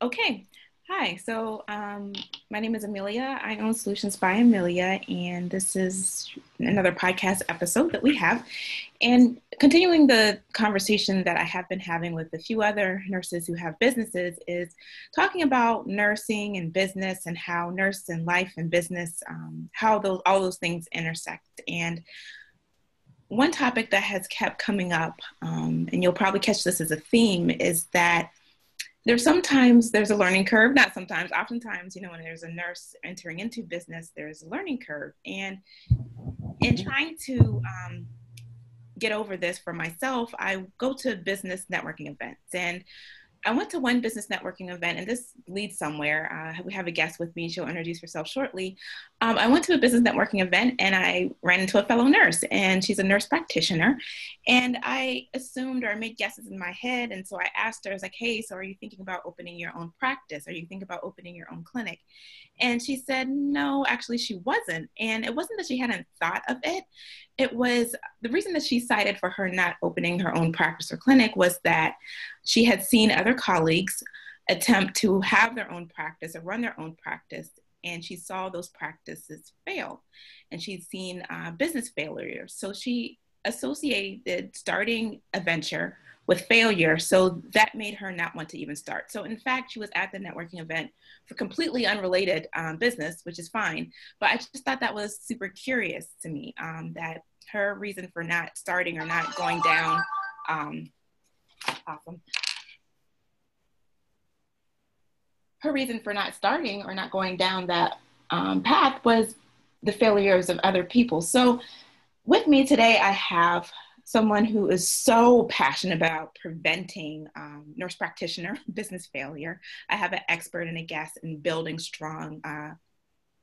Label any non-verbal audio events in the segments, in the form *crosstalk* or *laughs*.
Okay. Hi. So um, my name is Amelia. I own Solutions by Amelia, and this is another podcast episode that we have. And continuing the conversation that I have been having with a few other nurses who have businesses is talking about nursing and business and how nurse and life and business, um, how those all those things intersect. And one topic that has kept coming up, um, and you'll probably catch this as a theme, is that there's sometimes there's a learning curve not sometimes oftentimes you know when there's a nurse entering into business there's a learning curve and in trying to um, get over this for myself i go to business networking events and I went to one business networking event, and this leads somewhere. Uh, we have a guest with me. She'll introduce herself shortly. Um, I went to a business networking event, and I ran into a fellow nurse, and she's a nurse practitioner. And I assumed or I made guesses in my head, and so I asked her, I was like, "Hey, so are you thinking about opening your own practice? Are you thinking about opening your own clinic?" And she said, "No, actually, she wasn't." And it wasn't that she hadn't thought of it. It was the reason that she cited for her not opening her own practice or clinic was that she had seen other colleagues attempt to have their own practice or run their own practice, and she saw those practices fail. And she'd seen uh, business failures. So she associated starting a venture with failure. So that made her not want to even start. So, in fact, she was at the networking event for completely unrelated um, business, which is fine. But I just thought that was super curious to me um, that her reason for not starting or not going down um, awesome. Her reason for not starting or not going down that um, path was the failures of other people. So, with me today, I have someone who is so passionate about preventing um, nurse practitioner *laughs* business failure. I have an expert and a guest in building strong uh,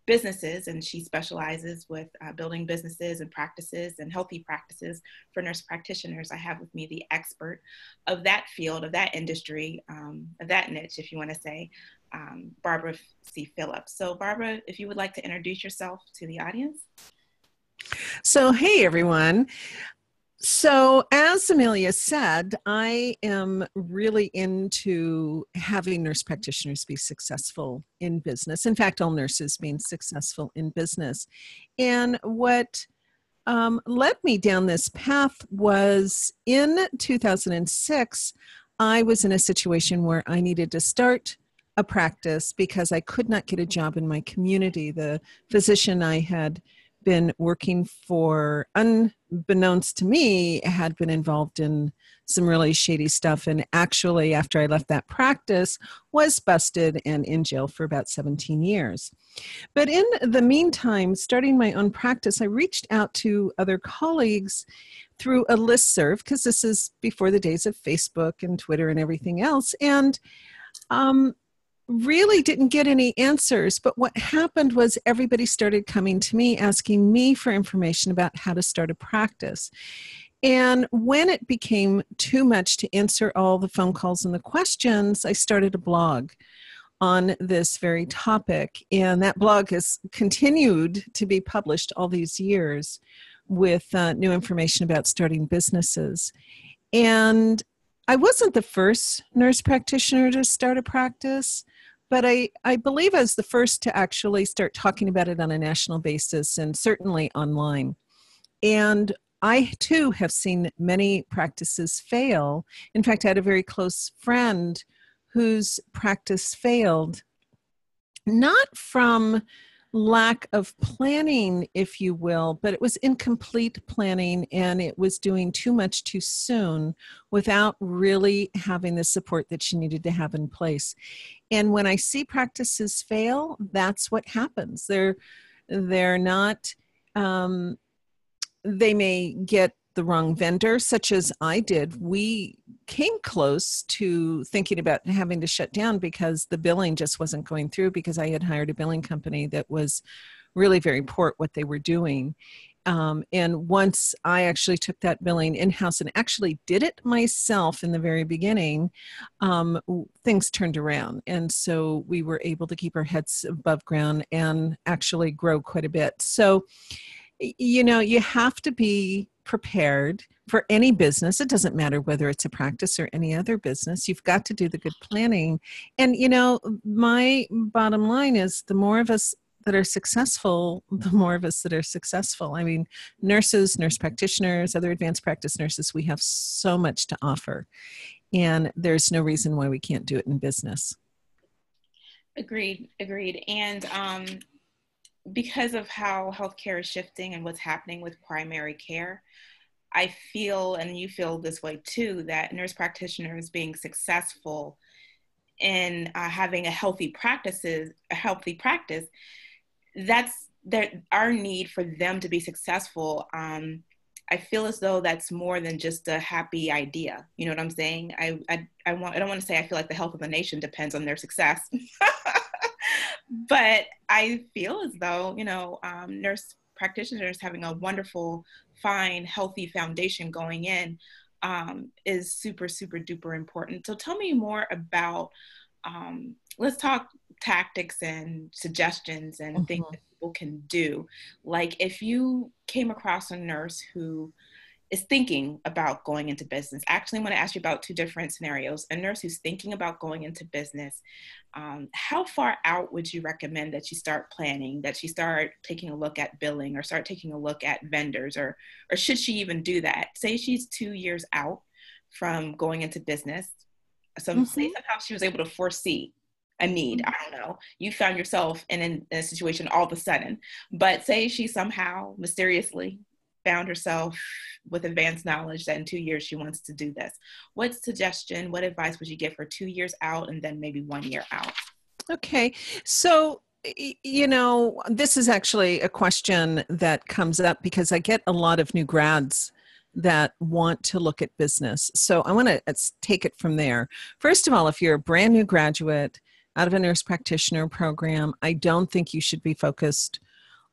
businesses, and she specializes with uh, building businesses and practices and healthy practices for nurse practitioners. I have with me the expert of that field, of that industry, um, of that niche, if you want to say, um, Barbara C. Phillips. So, Barbara, if you would like to introduce yourself to the audience. So, hey everyone. So, as Amelia said, I am really into having nurse practitioners be successful in business. In fact, all nurses being successful in business. And what um, led me down this path was in 2006, I was in a situation where I needed to start a practice because I could not get a job in my community. The physician I had been working for, unbeknownst to me, had been involved in some really shady stuff. And actually, after I left that practice, was busted and in jail for about 17 years. But in the meantime, starting my own practice, I reached out to other colleagues through a list serve because this is before the days of Facebook and Twitter and everything else. And um, really didn't get any answers. But what happened was everybody started coming to me asking me for information about how to start a practice. And when it became too much to answer all the phone calls and the questions, I started a blog on this very topic. And that blog has continued to be published all these years with uh, new information about starting businesses. And I wasn't the first nurse practitioner to start a practice but I, I believe I was the first to actually start talking about it on a national basis and certainly online. And I too have seen many practices fail. In fact, I had a very close friend whose practice failed, not from lack of planning, if you will, but it was incomplete planning and it was doing too much too soon without really having the support that she needed to have in place. And when I see practices fail, that's what happens. They're they're not um, they may get the wrong vendor, such as I did. We came close to thinking about having to shut down because the billing just wasn't going through because I had hired a billing company that was really very poor at what they were doing. Um, and once I actually took that billing in house and actually did it myself in the very beginning, um, things turned around. And so we were able to keep our heads above ground and actually grow quite a bit. So, you know, you have to be prepared for any business. It doesn't matter whether it's a practice or any other business. You've got to do the good planning. And, you know, my bottom line is the more of us that are successful, the more of us that are successful. I mean, nurses, nurse practitioners, other advanced practice nurses, we have so much to offer. And there's no reason why we can't do it in business. Agreed, agreed. And um, because of how healthcare is shifting and what's happening with primary care, I feel, and you feel this way too, that nurse practitioners being successful in uh, having a healthy practices, a healthy practice, that's that our need for them to be successful. Um, I feel as though that's more than just a happy idea. You know what I'm saying? I, I, I want, I don't want to say I feel like the health of the nation depends on their success, *laughs* but I feel as though, you know, um, nurse practitioners having a wonderful, fine, healthy foundation going in um, is super, super duper important. So tell me more about, um, let's talk tactics and suggestions and mm-hmm. things that people can do. Like if you came across a nurse who is thinking about going into business. Actually, I'm going to ask you about two different scenarios. A nurse who's thinking about going into business, um, how far out would you recommend that she start planning, that she start taking a look at billing or start taking a look at vendors, or, or should she even do that? Say she's two years out from going into business. So mm-hmm. say somehow she was able to foresee a need. I don't know. You found yourself in, in, a situation all of a sudden, but say she somehow mysteriously found herself with advanced knowledge that in two years she wants to do this. What suggestion, what advice would you give for two years out and then maybe one year out? Okay. So, you know, this is actually a question that comes up because I get a lot of new grads that want to look at business. So I want to take it from there. First of all, if you're a brand new graduate, out of a nurse practitioner program, I don't think you should be focused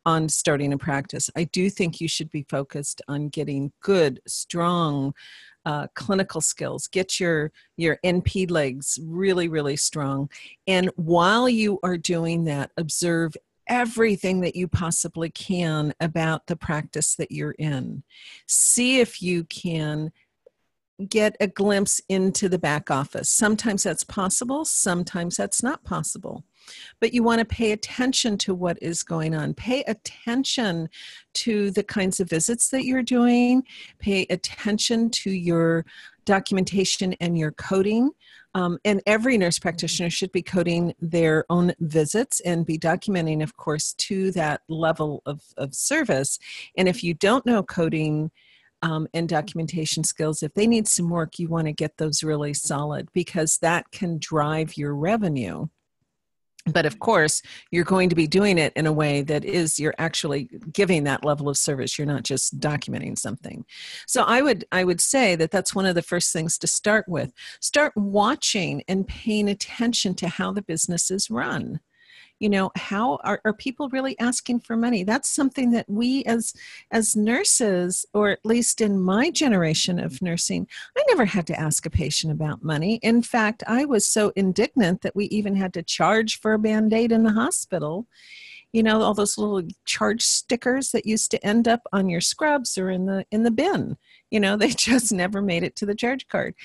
on starting a practice. I do think you should be focused on getting good, strong uh, clinical skills. Get your your NP legs really, really strong. And while you are doing that, observe everything that you possibly can about the practice that you're in. See if you can get a glimpse into the back office. Sometimes that's possible, sometimes that's not possible. But you want to pay attention to what is going on. Pay attention to the kinds of visits that you're doing. Pay attention to your documentation and your coding. Um, and every nurse practitioner should be coding their own visits and be documenting, of course, to that level of, of service. And if you don't know coding, um, and documentation skills, if they need some work, you want to get those really solid because that can drive your revenue. But of course, you're going to be doing it in a way that is you're actually giving that level of service. You're not just documenting something. So I would I would say that that's one of the first things to start with. Start watching and paying attention to how the business is run you know how are, are people really asking for money? That's something that we as as nurses or at least in my generation of nursing i never had to ask a patient about money. In fact i was so indignant that we even had to charge for a band-aid in the hospital. You know all those little charge stickers that used to end up on your scrubs or in the in the bin. You know *laughs* they just never made it to the charge card.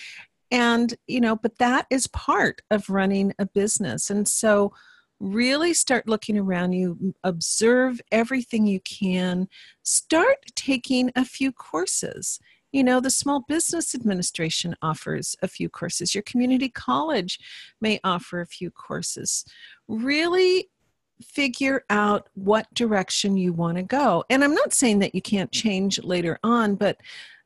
And you know but that is part of running a business. And so really start looking around you, observe everything you can, start taking a few courses. You know, the Small Business Administration offers a few courses, your community college may offer a few courses. Really figure out what direction you want to go. And I'm not saying that you can't change later on, but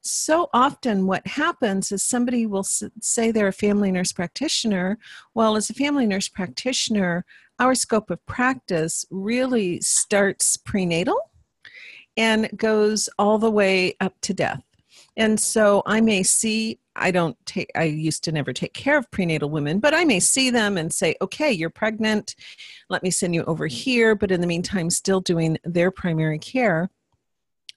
so often what happens is somebody will say they're a family nurse practitioner. Well, as a family nurse practitioner, our scope of practice really starts prenatal and goes all the way up to death. And so I may see, I don't take, I used to never take care of prenatal women, but I may see them and say, okay, you're pregnant. Let me send you over here. But in the meantime, still doing their primary care.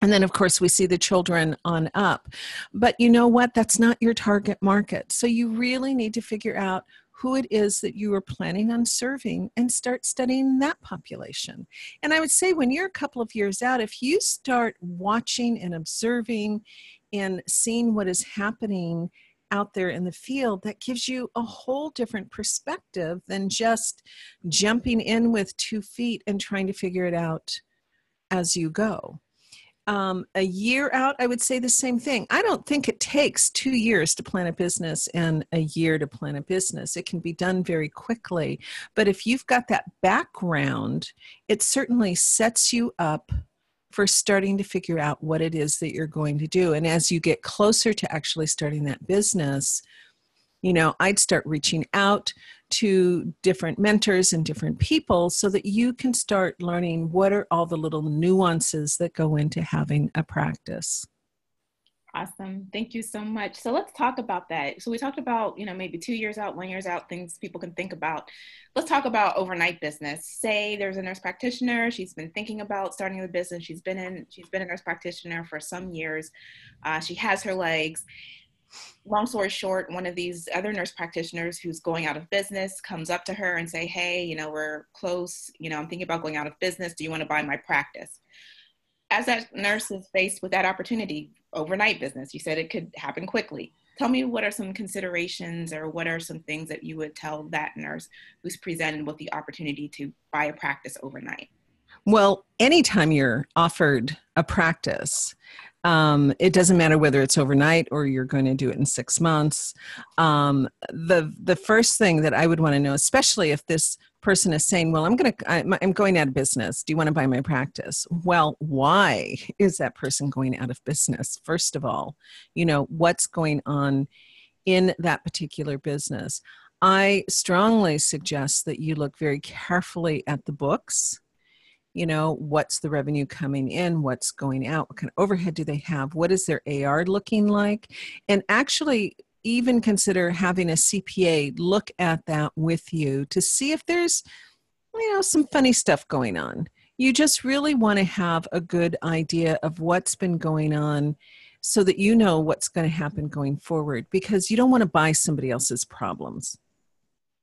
And then, of course, we see the children on up. But you know what? That's not your target market. So you really need to figure out who it is that you are planning on serving and start studying that population. And I would say when you're a couple of years out, if you start watching and observing and seeing what is happening out there in the field, that gives you a whole different perspective than just jumping in with two feet and trying to figure it out as you go um, a year out, I would say the same thing. I don't think it takes two years to plan a business and a year to plan a business. It can be done very quickly. But if you've got that background, it certainly sets you up for starting to figure out what it is that you're going to do. And as you get closer to actually starting that business, you know, I'd start reaching out to different mentors and different people so that you can start learning what are all the little nuances that go into having a practice. Awesome. Thank you so much. So let's talk about that. So we talked about, you know, maybe two years out, one years out, things people can think about. Let's talk about overnight business. Say there's a nurse practitioner. She's been thinking about starting a business. She's been in, she's been a nurse practitioner for some years. Uh, she has her legs long story short, one of these other nurse practitioners who's going out of business comes up to her and say, "Hey, you know, we're close. You know, I'm thinking about going out of business. Do you want to buy my practice?" As that nurse is faced with that opportunity, overnight business, you said it could happen quickly. Tell me what are some considerations or what are some things that you would tell that nurse who's presented with the opportunity to buy a practice overnight? Well, anytime you're offered a practice, um, it doesn't matter whether it's overnight or you're going to do it in six months. Um, the the first thing that I would want to know, especially if this person is saying, "Well, I'm going to I'm going out of business. Do you want to buy my practice?" Well, why is that person going out of business? First of all, you know what's going on in that particular business. I strongly suggest that you look very carefully at the books you know what's the revenue coming in what's going out what kind of overhead do they have what is their ar looking like? And actually even consider having a cpa look at that with you to see if there's you know some funny stuff going on. You just really want to have a good idea of what's been going on so that you know what's going to happen going forward because you don't want to buy somebody else's problems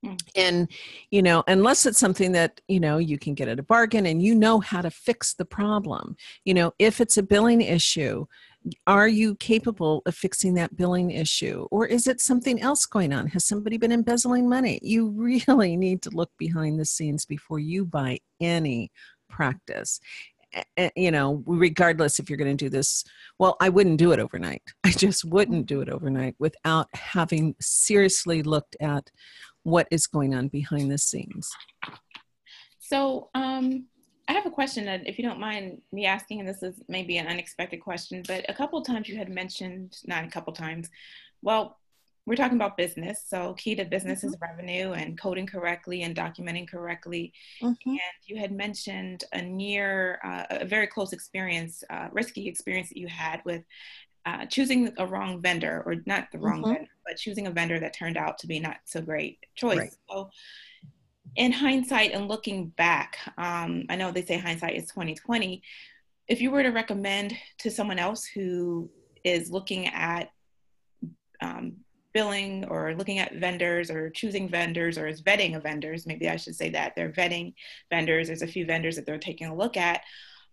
Mm. And, you know, unless it's something that, you know, you can get at a bargain and you know how to fix the problem. You know, if it's a billing issue, are you capable of fixing that billing issue? Or is it something else going on? Has somebody been embezzling money? You *laughs* really need to look behind the scenes before you buy any practice you know regardless if you're going to do this well i wouldn't do it overnight *laughs* i just wouldn't do it overnight without having seriously looked at what is going on behind the scenes. So, um, I have a question that, if you don't mind me asking, and this is maybe an unexpected question, but a couple times you had mentioned, not a couple times, well, we're talking about business. So, key to business mm-hmm. is revenue and coding correctly and documenting correctly. Mm-hmm. And you had mentioned a near, uh, a very close experience, uh, risky experience that you had with uh, choosing a wrong vendor or not the wrong mm-hmm. vendor, but choosing a vendor that turned out to be not so great choice. Right. So in hindsight and looking back, um, I know they say hindsight is 2020. If you were to recommend to someone else who is looking at um, billing or looking at vendors or choosing vendors or is vetting of vendors, maybe I should say that they're vetting vendors. There's a few vendors that they're taking a look at.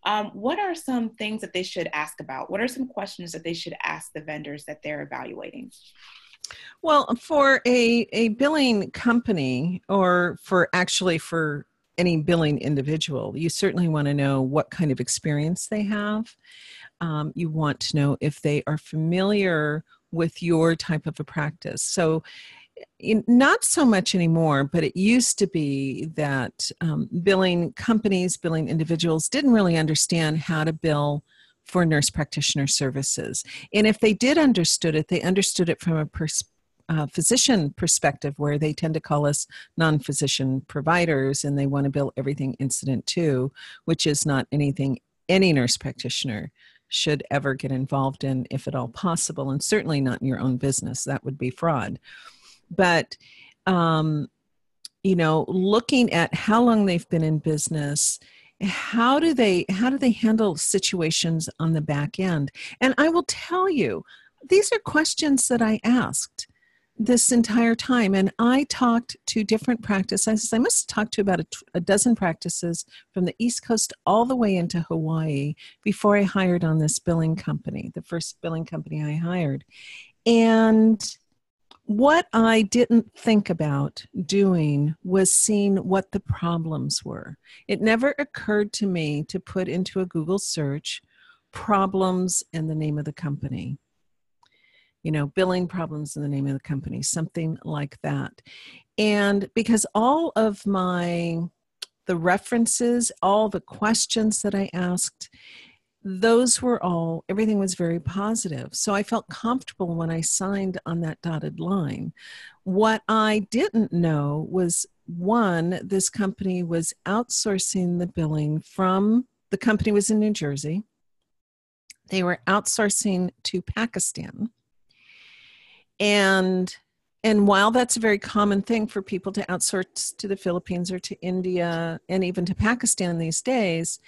Um, what are some things that they should ask about? What are some questions that they should ask the vendors that they're evaluating? Well, for a, a billing company or for actually for any billing individual, you certainly want to know what kind of experience they have. Um, you want to know if they are familiar with your type of a practice. So not so much anymore, but it used to be that um, billing companies, billing individuals didn't really understand how to bill for nurse practitioner services. And if they did understood it, they understood it from a pers- uh, physician perspective, where they tend to call us non physician providers and they want to bill everything incident to, which is not anything any nurse practitioner should ever get involved in, if at all possible, and certainly not in your own business. That would be fraud but um, you know looking at how long they've been in business how do they how do they handle situations on the back end and i will tell you these are questions that i asked this entire time. And I talked to different practices. I must have talked to about a, dozen practices from the East Coast all the way into Hawaii before I hired on this billing company, the first billing company I hired. And what I didn't think about doing was seeing what the problems were. It never occurred to me to put into a Google search problems and the name of the company. You know, billing problems in the name of the company, something like that. And because all of my the references, all the questions that I asked, those were all, everything was very positive. So I felt comfortable when I signed on that dotted line. What I didn't know was one, this company was outsourcing the billing from the company was in New Jersey. They were outsourcing to Pakistan. And and while that's a very common thing for people to outsource to the Philippines or to India and even to Pakistan these days,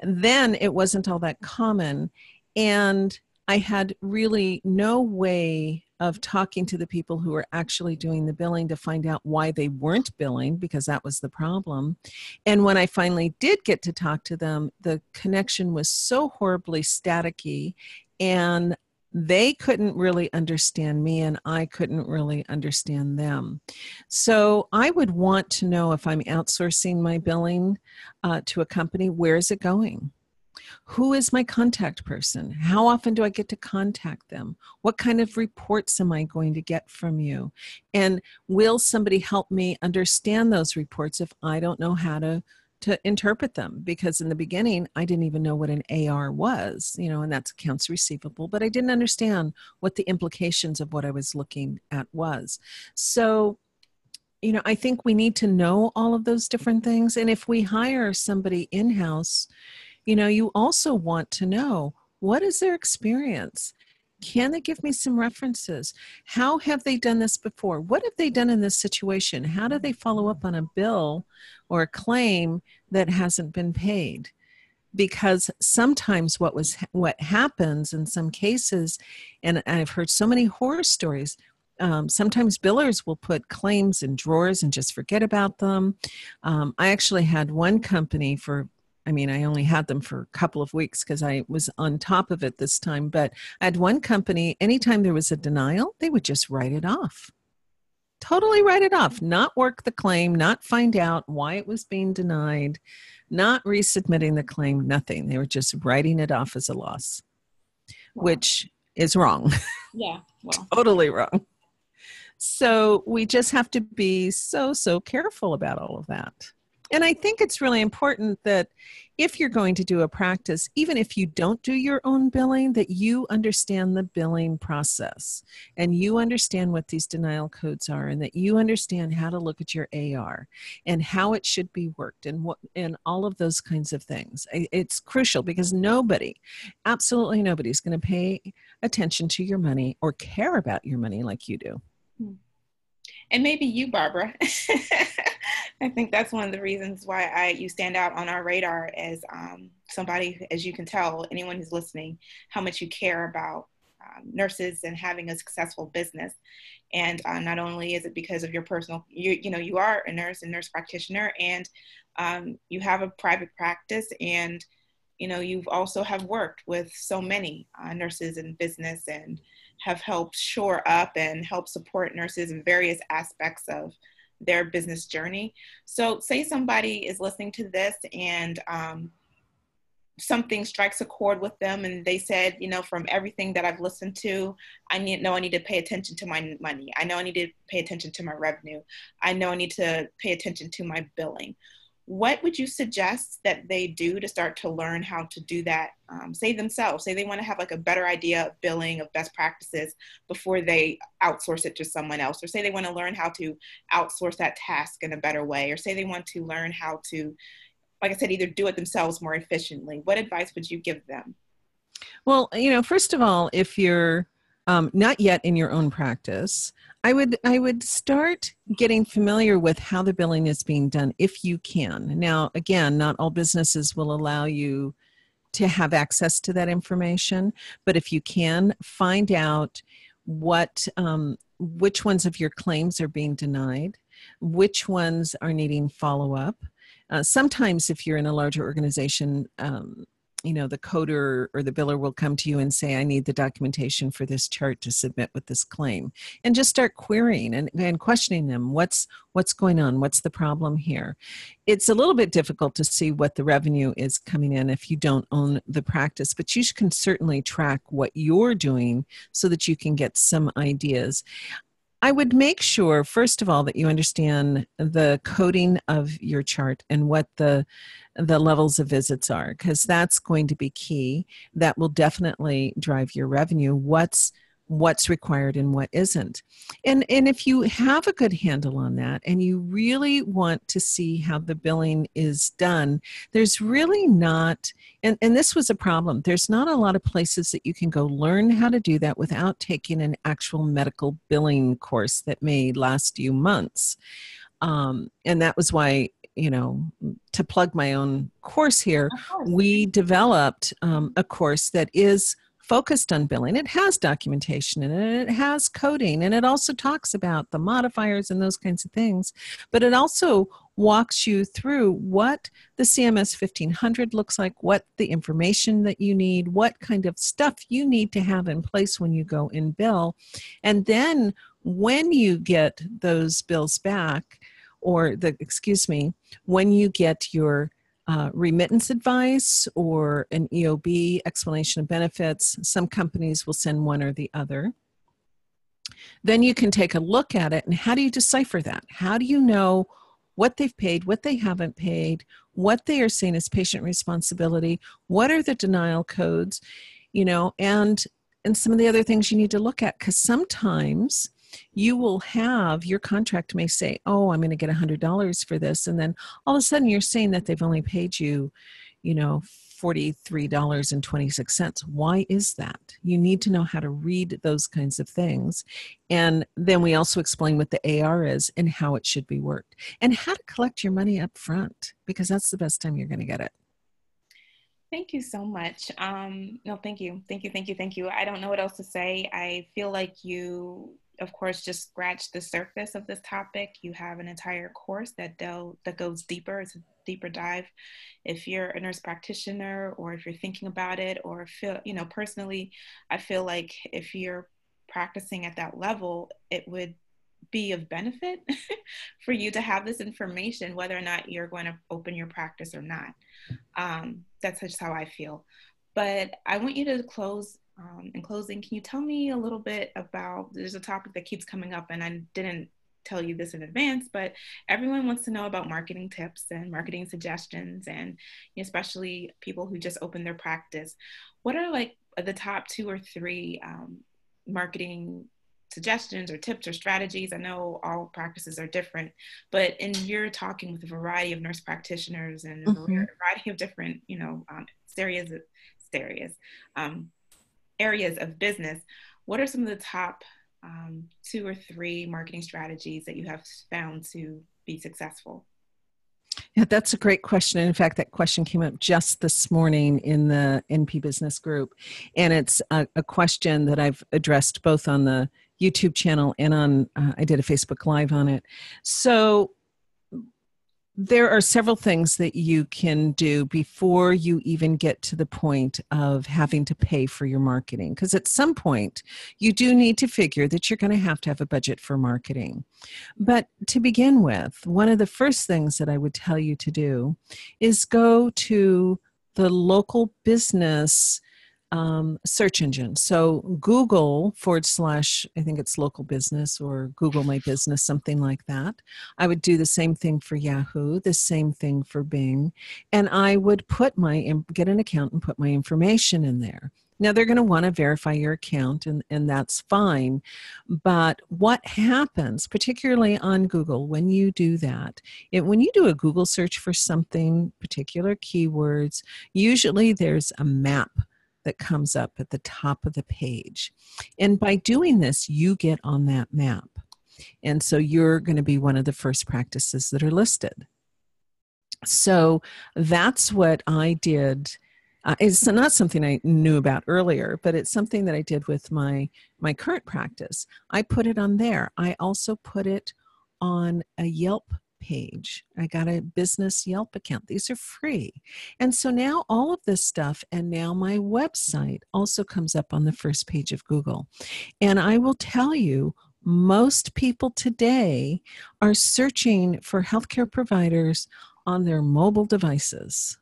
then it wasn't all that common. And I had really no way of talking to the people who were actually doing the billing to find out why they weren't billing because that was the problem. And when I finally did get to talk to them, the connection was so horribly staticky and they couldn't really understand me and I couldn't really understand them. So I would want to know if I'm outsourcing my billing uh, to a company, where is it going? Who is my contact person? How often do I get to contact them? What kind of reports am I going to get from you? And will somebody help me understand those reports if I don't know how to to interpret them because in the beginning I didn't even know what an AR was, you know, and that's accounts receivable, but I didn't understand what the implications of what I was looking at was. So, you know, I think we need to know all of those different things. And if we hire somebody in house, you know, you also want to know what is their experience? Can they give me some references? How have they done this before? What have they done in this situation? How do they follow up on a bill or a claim that hasn't been paid? Because sometimes what was what happens in some cases, and I've heard so many horror stories. Um, sometimes billers will put claims in drawers and just forget about them. Um, I actually had one company for I mean, I only had them for a couple of weeks because I was on top of it this time. But I had one company, anytime there was a denial, they would just write it off. Totally write it off, not work the claim, not find out why it was being denied, not resubmitting the claim, nothing. They were just writing it off as a loss, wow. which is wrong. *laughs* Yeah, well. totally wrong. So we just have to be so, so careful about all of that. And I think it's really important that if you're going to do a practice, even if you don't do your own billing, that you understand the billing process and you understand what these denial codes are and that you understand how to look at your AR and how it should be worked and what and all of those kinds of things. It's crucial because nobody, absolutely nobody is going to pay attention to your money or care about your money like you do. Hmm. And maybe you, Barbara. *laughs* I think that's one of the reasons why I you stand out on our radar as um, somebody, as you can tell, anyone who's listening, how much you care about um, nurses and having a successful business. And uh, not only is it because of your personal, you you know, you are a nurse and nurse practitioner, and um, you have a private practice, and you know, you've also have worked with so many uh, nurses in business and have helped shore up and help support nurses in various aspects of their business journey. So, say somebody is listening to this and um, something strikes a chord with them, and they said, you know, from everything that I've listened to, I need know I need to pay attention to my money. I know I need to pay attention to my revenue. I know I need to pay attention to my billing what would you suggest that they do to start to learn how to do that um, say themselves? Say they want to have like a better idea of billing of best practices before they outsource it to someone else? Or say they want to learn how to outsource that task in a better way or say they want to learn how to like i said either do it themselves more efficiently. What advice would you give them? Well you know first of all if you're um, not yet in your own practice i would i would start getting familiar with how the billing is being done if you can now again not all businesses will allow you to have access to that information but if you can find out what um, which ones of your claims are being denied, which ones are needing follow up. Uh, sometimes, if you're in a larger organization, um, you know the coder or the biller will come to you and say i need the documentation for this chart to submit with this claim and just start querying and, and questioning them what's what's going on? What's the problem here? It's a little bit difficult to see what the revenue is coming in if you don't own the practice but you can certainly track what you're doing so that you can get some ideas I would make sure, first of all, that you understand the coding of your chart and what the the levels of visits are, because that's going to be key. That will definitely drive your revenue. What's what's required and what isn't. And and if you have a good handle on that and you really want to see how the billing is done there's really not and and this was a problem there's not a lot of places that you can go learn how to do that without taking an actual medical billing course that may last you months. Um, and that was why you know to plug my own course here we developed um, a course that is focused on billing. It has documentation in it, it has coding, and it also talks about the modifiers and those kinds of things. But it also walks you through what the CMS 1500 looks like, what the information that you need, what kind of stuff you need to have in place when you go in bill. And then when you get those bills back, or the, excuse me, when you get your uh, remittance advice or an EOB explanation of benefits. Some companies will send one or the other. Then you can take a look at it and how do you decipher that? How do you know what they've paid, what they haven't paid, what they are saying as patient responsibility, what are the denial codes, you know, and and some of the other things you need to look at because sometimes you will have your contract may say, Oh, I'm going to get $100 for this. And then all of a sudden you're saying that they've only paid you, you know, $43.26. Why is that? You need to know how to read those kinds of things. And then we also explain what the AR is and how it should be worked and how to collect your money up front because that's the best time you're going to get it. Thank you so much. Um, no, thank you. Thank you. Thank you. Thank you. I don't know what else to say. I feel like you of course, just scratch the surface of this topic. You have an entire course that del- that goes deeper. It's a deeper dive. If you're a nurse practitioner, or if you're thinking about it, or feel, you know, personally, I feel like if you're practicing at that level, it would be of benefit *laughs* for you to have this information, whether or not you're going to open your practice or not. Um, that's just how I feel. But I want you to close um, in closing, can you tell me a little bit about there's a topic that keeps coming up, and I didn't tell you this in advance, but everyone wants to know about marketing tips and marketing suggestions, and especially people who just open their practice. What are like the top two or three um, marketing suggestions or tips or strategies? I know all practices are different, but in you're talking with a variety of nurse practitioners and mm-hmm. a variety of different, you know, um, areas, areas. Um, areas of business, what are some of the top um, two or three marketing strategies that you have found to be successful? Yeah, that's a great question. In fact, that question came up just this morning in the NP Business Group. And it's a, a question that I've addressed both on the YouTube channel and on, uh, I did a Facebook Live on it. So, there are several things that you can do before you even get to the point of having to pay for your marketing. Because at some point, you do need to figure that you're going to have to have a budget for marketing. But to begin with, one of the first things that I would tell you to do is go to the local business um, search engine. So Google forward slash, I think it's local business or Google My Business, something like that. I would do the same thing for Yahoo, the same thing for Bing, and I would put my get an account and put my information in there. Now they're going to want to verify your account, and, and that's fine. But what happens, particularly on Google, when you do that, it, when you do a Google search for something, particular keywords, usually there's a map that comes up at the top of the page. And by doing this, you get on that map. And so you're going to be one of the first practices that are listed. So that's what I did Uh, it's not something I knew about earlier, but it's something that I did with my my current practice. I put it on there. I also put it on a Yelp page. I got a business Yelp account. These are free. And so now all of this stuff and now my website also comes up on the first page of Google. And I will tell you most people today are searching for healthcare providers on their mobile devices.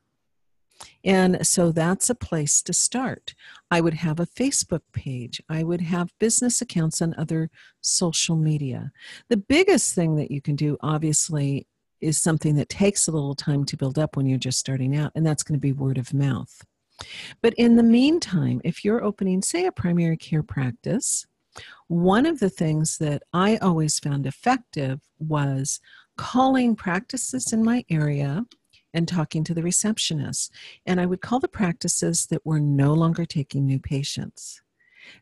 And so that's a place to start. I would have a Facebook page. I would have business accounts on other social media. The biggest thing that you can do, obviously, is something that takes a little time to build up when you're just starting out, and that's going to be word of mouth. But in the meantime, if you're opening, say, a primary care practice, one of the things that I always found effective was calling practices in my area and talking to the receptionist. And I would call the practices that were no longer taking new patients.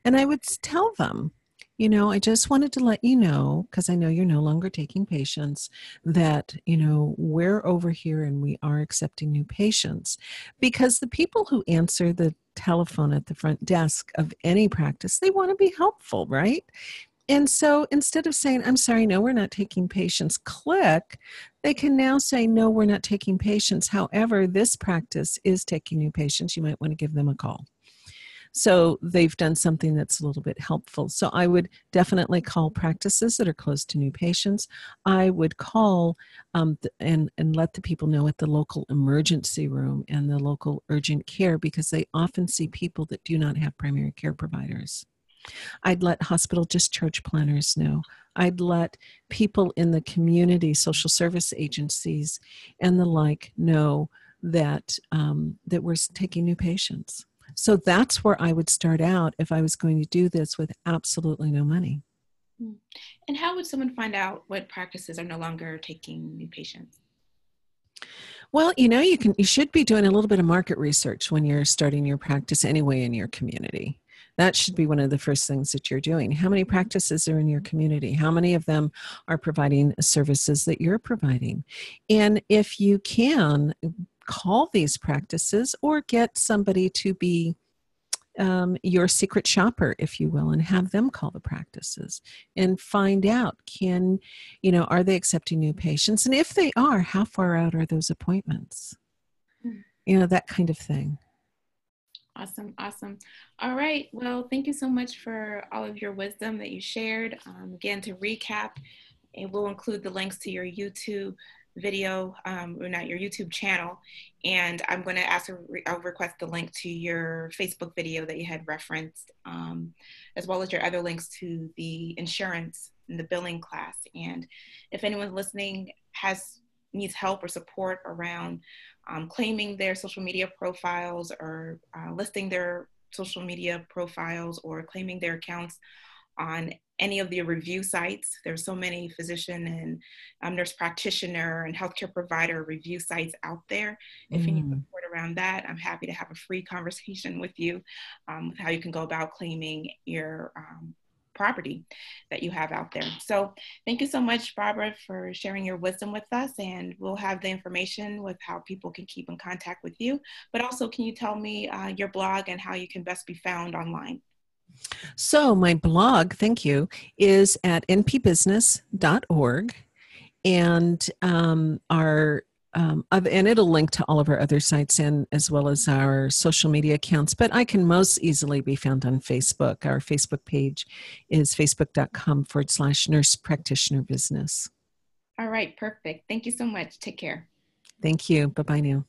And I would tell them, you know, I just wanted to let you know, because I know you're no longer taking patients, that, you know, we're over here and we are accepting new patients. Because the people who answer the telephone at the front desk of any practice, they want to be helpful, right? And so instead of saying, I'm sorry, no, we're not taking patients, click, they can now say, no, we're not taking patients. However, this practice is taking new patients. You might want to give them a call. So they've done something that's a little bit helpful. So I would definitely call practices that are close to new patients. I would call um, and, and let the people know at the local emergency room and the local urgent care because they often see people that do not have primary care providers. I'd let hospital discharge planners know. I'd let people in the community, social service agencies, and the like know that um, that we're taking new patients. So that's where I would start out if I was going to do this with absolutely no money. Hmm. And how would someone find out what practices are no longer taking new patients? Well, you know, you can you should be doing a little bit of market research when you're starting your practice anyway in your community. That should be one of the first things that you're doing. How many practices are in your community? How many of them are providing services that you're providing? And if you can, call these practices or get somebody to be um, your secret shopper, if you will, and have them call the practices and find out can, you know, are they accepting new patients? And if they are, how far out are those appointments? Hmm. You know, that kind of thing. Awesome, awesome. All right. Well, thank you so much for all of your wisdom that you shared. Um, again, to recap, it will include the links to your YouTube video, um, or not your YouTube channel. And I'm going to ask, re- I'll request the link to your Facebook video that you had referenced, um, as well as your other links to the insurance and the billing class. And if anyone listening has needs help or support around um, claiming their social media profiles or uh, listing their social media profiles or claiming their accounts on any of the review sites. There's so many physician and um, nurse practitioner and healthcare provider review sites out there. If you need mm. support around that, I'm happy to have a free conversation with you um, with how you can go about claiming your um, property that you have out there. So thank you so much, Barbara, for sharing your wisdom with us. And we'll have the information with how people can keep in contact with you. But also, can you tell me uh, your blog and how you can best be found online? So, my blog, thank you, is at npbusiness.org. And um, our um, and it'll link to all of our other sites and as well as our social media accounts but i can most easily be found on facebook. Our facebook page is facebook.com forward slash nurse practitioner business. All right perfect. Thank you so much. Take care. Thank you. Bye bye now